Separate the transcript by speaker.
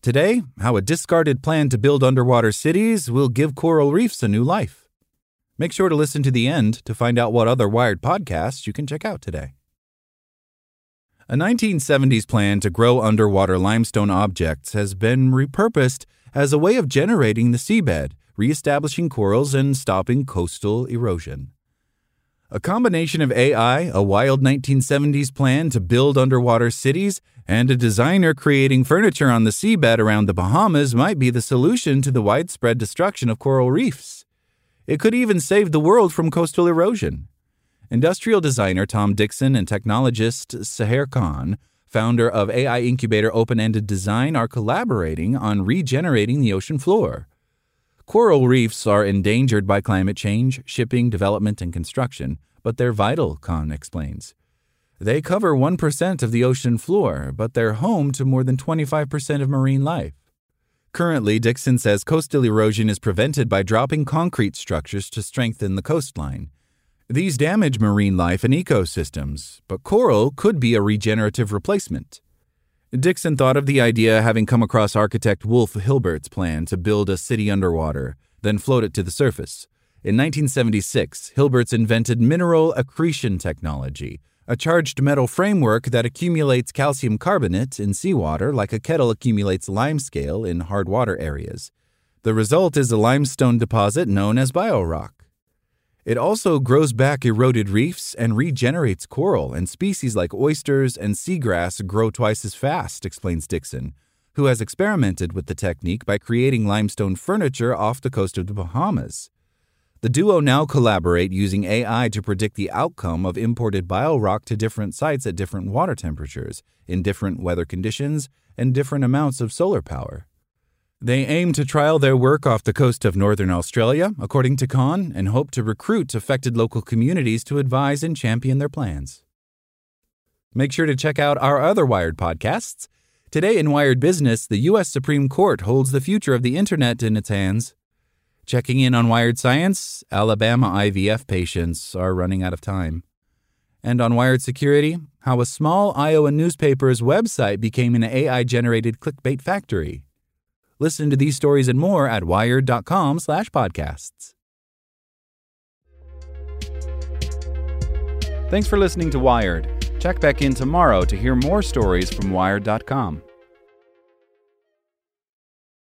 Speaker 1: Today, how a discarded plan to build underwater cities will give coral reefs a new life. Make sure to listen to the end to find out what other Wired podcasts you can check out today. A 1970s plan to grow underwater limestone objects has been repurposed as a way of generating the seabed, reestablishing corals, and stopping coastal erosion. A combination of AI, a wild 1970s plan to build underwater cities, and a designer creating furniture on the seabed around the Bahamas might be the solution to the widespread destruction of coral reefs. It could even save the world from coastal erosion. Industrial designer Tom Dixon and technologist Seher Khan, founder of AI incubator Open Ended Design, are collaborating on regenerating the ocean floor. Coral reefs are endangered by climate change, shipping, development, and construction, but they're vital, Khan explains. They cover 1% of the ocean floor, but they're home to more than 25% of marine life. Currently, Dixon says coastal erosion is prevented by dropping concrete structures to strengthen the coastline. These damage marine life and ecosystems, but coral could be a regenerative replacement. Dixon thought of the idea having come across architect Wolf Hilbertz's plan to build a city underwater, then float it to the surface. In 1976, Hilbertz invented mineral accretion technology, a charged metal framework that accumulates calcium carbonate in seawater like a kettle accumulates limescale in hard water areas. The result is a limestone deposit known as biorock. It also grows back eroded reefs and regenerates coral, and species like oysters and seagrass grow twice as fast, explains Dixon, who has experimented with the technique by creating limestone furniture off the coast of the Bahamas. The duo now collaborate using AI to predict the outcome of imported biorock to different sites at different water temperatures, in different weather conditions, and different amounts of solar power. They aim to trial their work off the coast of northern Australia, according to Khan, and hope to recruit affected local communities to advise and champion their plans. Make sure to check out our other Wired podcasts. Today in Wired Business, the U.S. Supreme Court holds the future of the Internet in its hands. Checking in on Wired Science, Alabama IVF patients are running out of time. And on Wired Security, how a small Iowa newspaper's website became an AI generated clickbait factory. Listen to these stories and more at wired.com/podcasts. Thanks for listening to Wired. Check back in tomorrow to hear more stories from wired.com.